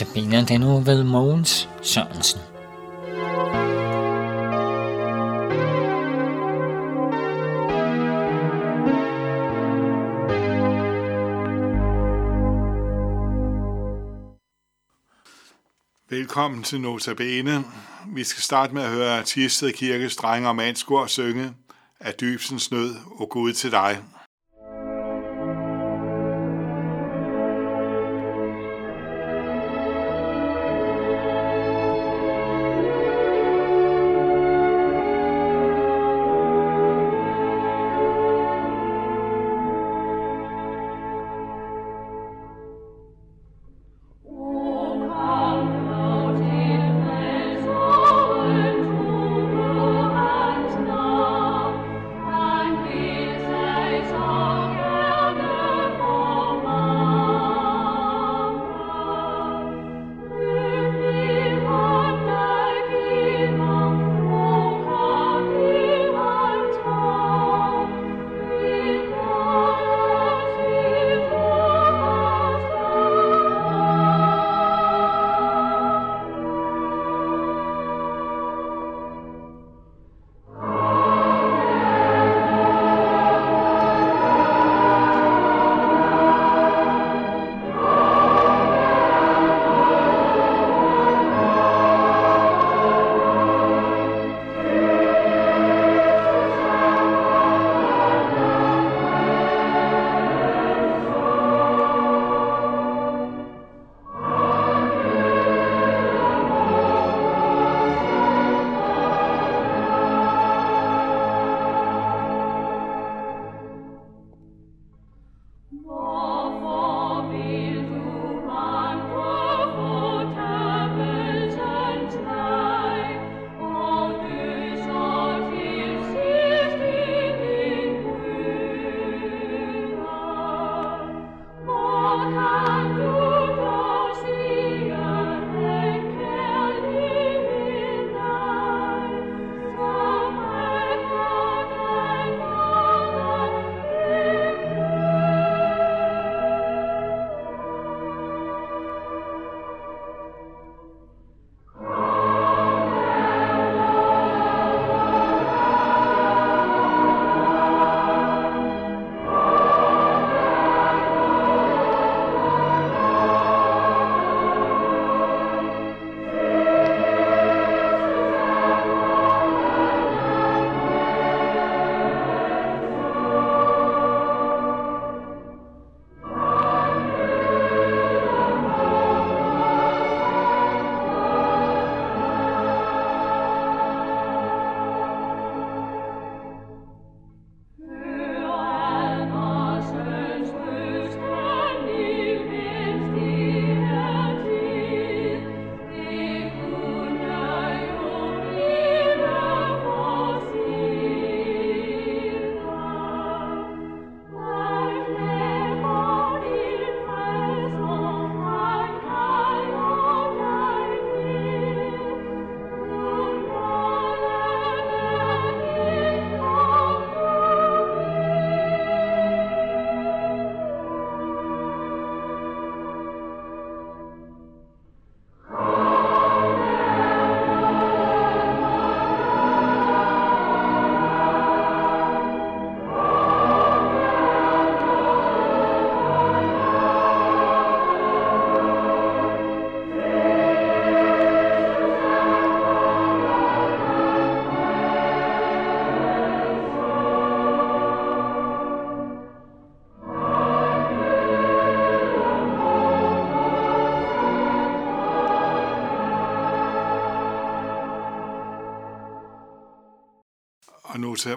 Notabene den nu ved Mogens Sørensen. Velkommen til Notabene. Vi skal starte med at høre Tisted Kirkes drenge og mandskor synge af dybsens nød og Gud til dig.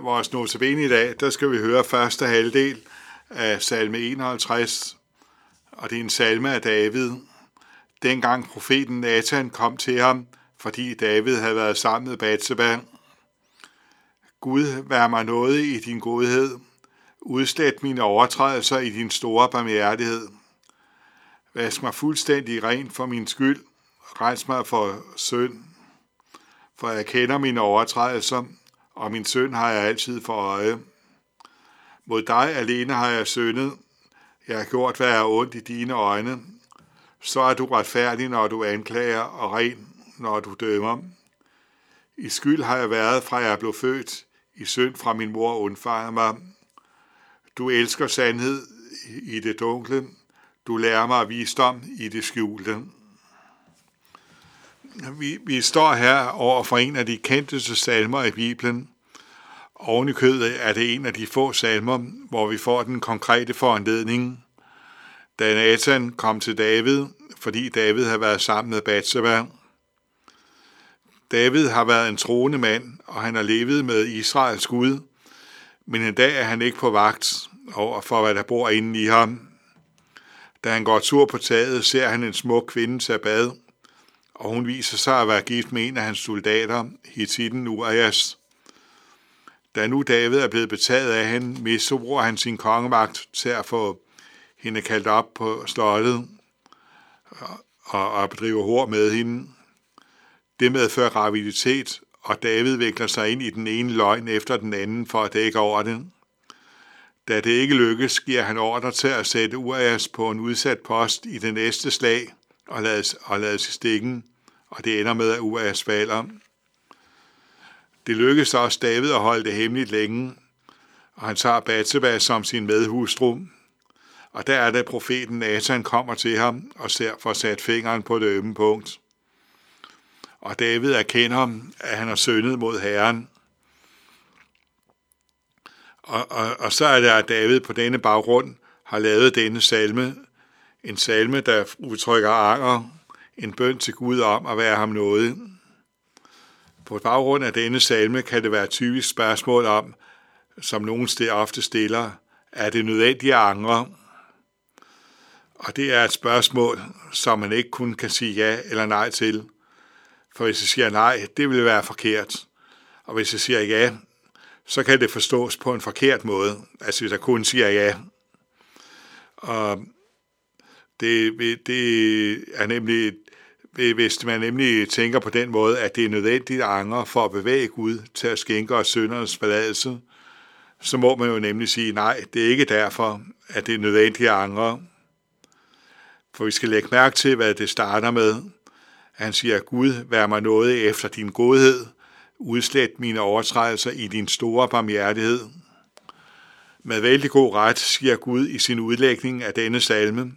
Vores notabene i dag, der skal vi høre første halvdel af salme 51, og det er en salme af David. Dengang profeten Nathan kom til ham, fordi David havde været sammen med Batseba. Gud, vær mig noget i din godhed. Udslet mine overtrædelser i din store barmhjertighed. Vask mig fuldstændig ren for min skyld. Rens mig for synd. For jeg kender mine overtrædelser, og min søn har jeg altid for øje. Mod dig alene har jeg syndet. Jeg har gjort, hvad er ondt i dine øjne, så er du retfærdig, når du anklager, og ren, når du dømmer. I skyld har jeg været, fra jeg blev født, i synd fra min mor undfanger mig. Du elsker sandhed i det dunkle, du lærer mig visdom i det skjulte. Vi, vi står her over for en af de kendteste salmer i Bibelen. Oven i kødet er det en af de få salmer, hvor vi får den konkrete foranledning. Da Nathan kom til David, fordi David havde været sammen med Bathsheba. David har været en troende mand, og han har levet med Israels Gud, men en dag er han ikke på vagt over for, hvad der bor inde i ham. Da han går tur på taget, ser han en smuk kvinde tage bad, og hun viser sig at være gift med en af hans soldater, Hittiten Urias. Da nu David er blevet betaget af hende, misbruger han sin kongemagt til at få hende kaldt op på slottet og, og bedrive hår med hende. Det medfører graviditet, og David vikler sig ind i den ene løgn efter den anden for at dække over den. Da det ikke lykkes, giver han ordre til at sætte Urias på en udsat post i det næste slag og lades, og lades i stikken, og det ender med, at Urias falder. Det lykkes også David at holde det hemmeligt længe, og han tager Batseba som sin medhustru. Og der er det, profeten Nathan kommer til ham og ser for sat fingeren på det ømme punkt. Og David erkender, at han har syndet mod Herren. Og, og, og så er det, at David på denne baggrund har lavet denne salme. En salme, der udtrykker anger, en bøn til Gud om at være ham noget. På baggrund af denne salme kan det være et typisk spørgsmål om, som nogen sted ofte stiller, er det nødvendigt at angre? Og det er et spørgsmål, som man ikke kun kan sige ja eller nej til. For hvis jeg siger nej, det vil være forkert. Og hvis jeg siger ja, så kan det forstås på en forkert måde. Altså hvis jeg kun siger ja. Og det, det er nemlig, hvis man nemlig tænker på den måde, at det er nødvendigt at angre for at bevæge Gud til at skænke os syndernes forladelse, så må man jo nemlig sige, nej, det er ikke derfor, at det er nødvendigt at angre. For vi skal lægge mærke til, hvad det starter med. Han siger, Gud, vær mig noget efter din godhed, udslet mine overtrædelser i din store barmhjertighed. Med vældig god ret siger Gud i sin udlægning af denne salme,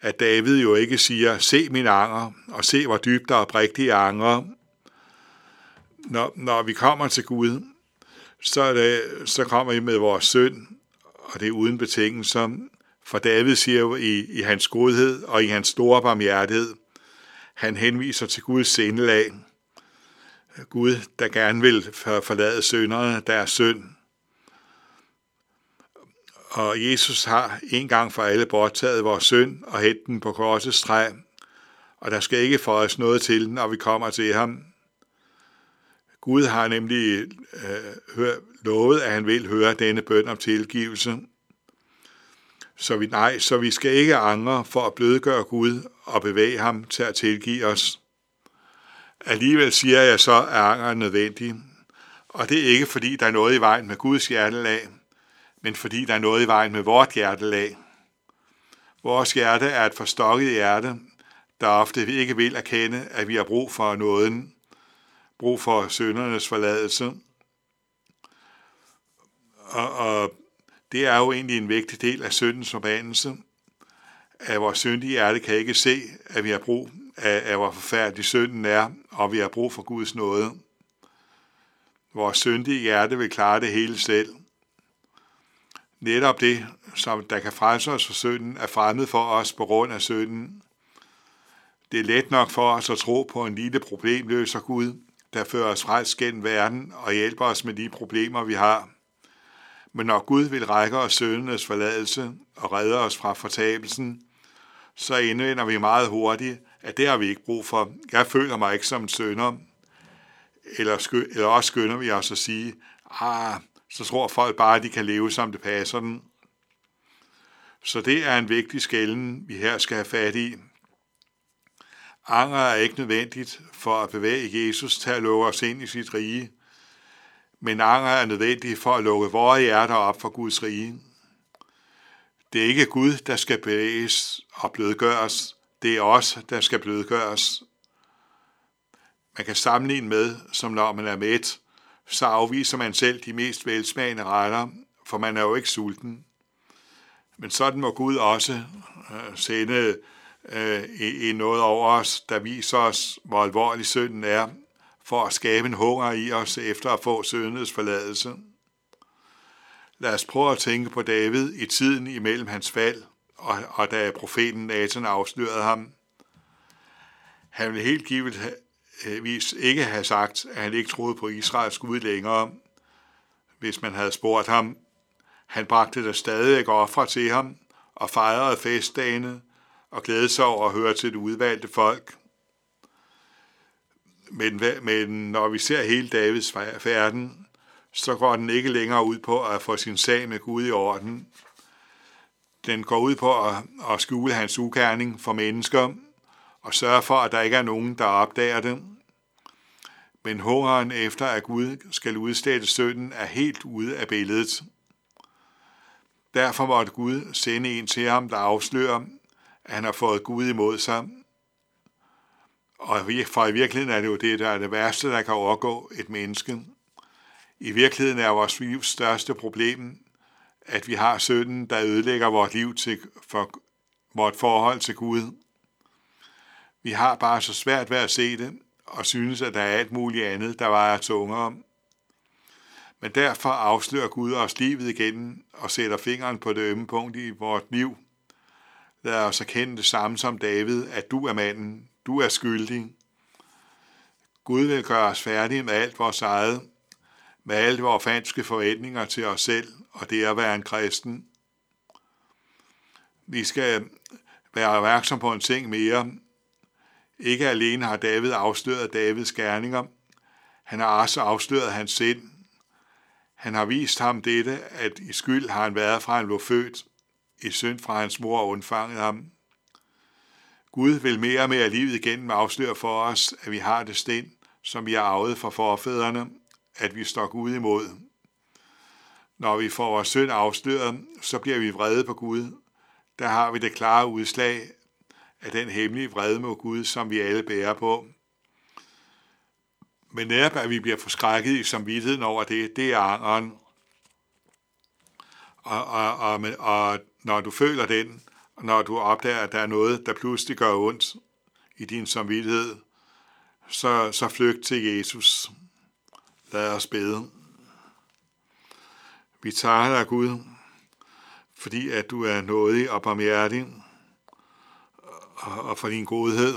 at David jo ikke siger, se min anger, og se hvor dybt og oprigtige anger. Når, når vi kommer til Gud, så, er det, så kommer vi med vores synd, og det er uden betingelser. For David siger jo i, i hans godhed og i hans store barmhjertighed, han henviser til Guds sindelag. Gud, der gerne vil forlade synderne, deres synd. Og Jesus har en gang for alle borttaget vores synd og hængt den på korsets træ, og der skal ikke for os noget til, når vi kommer til ham. Gud har nemlig øh, lovet, at han vil høre denne bøn om tilgivelse. Så vi, nej, så vi skal ikke angre for at blødgøre Gud og bevæge ham til at tilgive os. Alligevel siger jeg så, at anger er nødvendig. Og det er ikke, fordi der er noget i vejen med Guds hjertelag, men fordi der er noget i vejen med vort hjertelag. Vores hjerte er et forstokket hjerte, der ofte ikke vil erkende, at vi har brug for nåden, brug for søndernes forladelse. Og, og det er jo egentlig en vigtig del af syndens forbandelse, at vores syndige hjerte kan ikke se, at vi har brug af, af hvor forfærdelig synden er, og vi har brug for Guds nåde. Vores syndige hjerte vil klare det hele selv. Netop det, som der kan frelse os for synden, er fremmed for os på grund af synden. Det er let nok for os at tro på en lille problemløser Gud, der fører os frelst gennem verden og hjælper os med de problemer, vi har. Men når Gud vil række os søndernes forladelse og redde os fra fortabelsen, så indvender vi meget hurtigt, at det har vi ikke brug for. Jeg føler mig ikke som en sønder. Eller, sky, eller også skynder vi os at sige, ah, så tror folk bare, at de kan leve, som det passer dem. Så det er en vigtig skælden, vi her skal have fat i. Anger er ikke nødvendigt for at bevæge Jesus til at lukke os ind i sit rige, men anger er nødvendigt for at lukke vores hjerter op for Guds rige. Det er ikke Gud, der skal bevæges og blødgøres. det er os, der skal blødgøres. Man kan sammenligne med, som når man er mæt, så afviser man selv de mest velsmagende retter, for man er jo ikke sulten. Men sådan må Gud også øh, sende øh, i, i noget over os, der viser os, hvor alvorlig synden er, for at skabe en hunger i os efter at få syndens forladelse. Lad os prøve at tænke på David i tiden imellem hans fald, og, og da profeten Nathan afslørede ham. Han ville helt givet Øh, vis ikke have sagt, at han ikke troede på Israels Gud længere, hvis man havde spurgt ham. Han bragte der stadig ofre til ham og fejrede festdagene og glædede sig over at høre til det udvalgte folk. Men, men når vi ser hele Davids færden, så går den ikke længere ud på at få sin sag med Gud i orden. Den går ud på at, at skjule hans ukærning for mennesker og sørge for, at der ikke er nogen, der opdager det. Men hungeren efter, at Gud skal udstætte synden, er helt ude af billedet. Derfor måtte Gud sende en til ham, der afslører, at han har fået Gud imod sig. Og for i virkeligheden er det jo det, der er det værste, der kan overgå et menneske. I virkeligheden er vores livs største problem, at vi har synden, der ødelægger vores liv til, for vort forhold til Gud. Vi har bare så svært ved at se det, og synes, at der er alt muligt andet, der vejer tungere. Men derfor afslører Gud os livet igen og sætter fingeren på det ømme punkt i vores liv. Lad os erkende det samme som David, at du er manden, du er skyldig. Gud vil gøre os færdige med alt vores eget, med alle vores falske forventninger til os selv og det at være en kristen. Vi skal være opmærksom på en ting mere. Ikke alene har David afsløret Davids gerninger, han har også afsløret hans sind. Han har vist ham dette, at i skyld har han været fra han blev født, i synd fra hans mor og undfanget ham. Gud vil mere og mere livet igennem afsløre for os, at vi har det sten, som vi har arvet fra forfædrene, at vi står Gud imod. Når vi får vores synd afsløret, så bliver vi vrede på Gud. Der har vi det klare udslag af den hemmelige vrede mod Gud, som vi alle bærer på. Men netop at vi bliver forskrækket i samvittigheden over det, det er angeren. Og, og, og, og når du føler den, når du opdager, at der er noget, der pludselig gør ondt i din samvittighed, så, så flygt til Jesus. Lad os bede. Vi tager dig, Gud, fordi at du er nådig og barmhjertig, og for din godhed,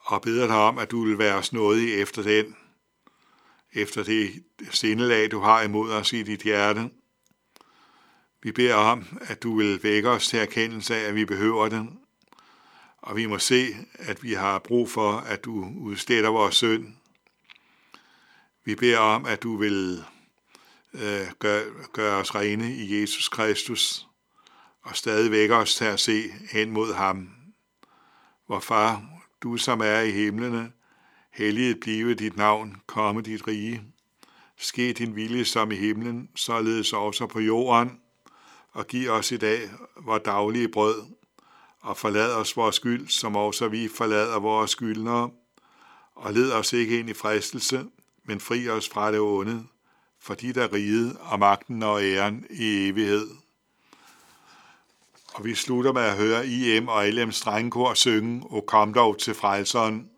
og beder dig om, at du vil være os nådig efter den, efter det sindelag, du har imod os i dit hjerte. Vi beder om, at du vil vække os til erkendelse af, at vi behøver det, og vi må se, at vi har brug for, at du udstætter vores synd. Vi beder om, at du vil øh, gøre, gøre os rene i Jesus Kristus, og stadig vækker os til at se hen mod ham. Vor far, du som er i himlene, helliget blive dit navn, komme dit rige. Ske din vilje som i himlen, således også på jorden, og giv os i dag vores daglige brød, og forlad os vores skyld, som også vi forlader vores skyldnere, og led os ikke ind i fristelse, men fri os fra det onde, for dit der riget og magten og æren i evighed. Og vi slutter med at høre IM og LM Strengekor synge, O kom dog til frelseren.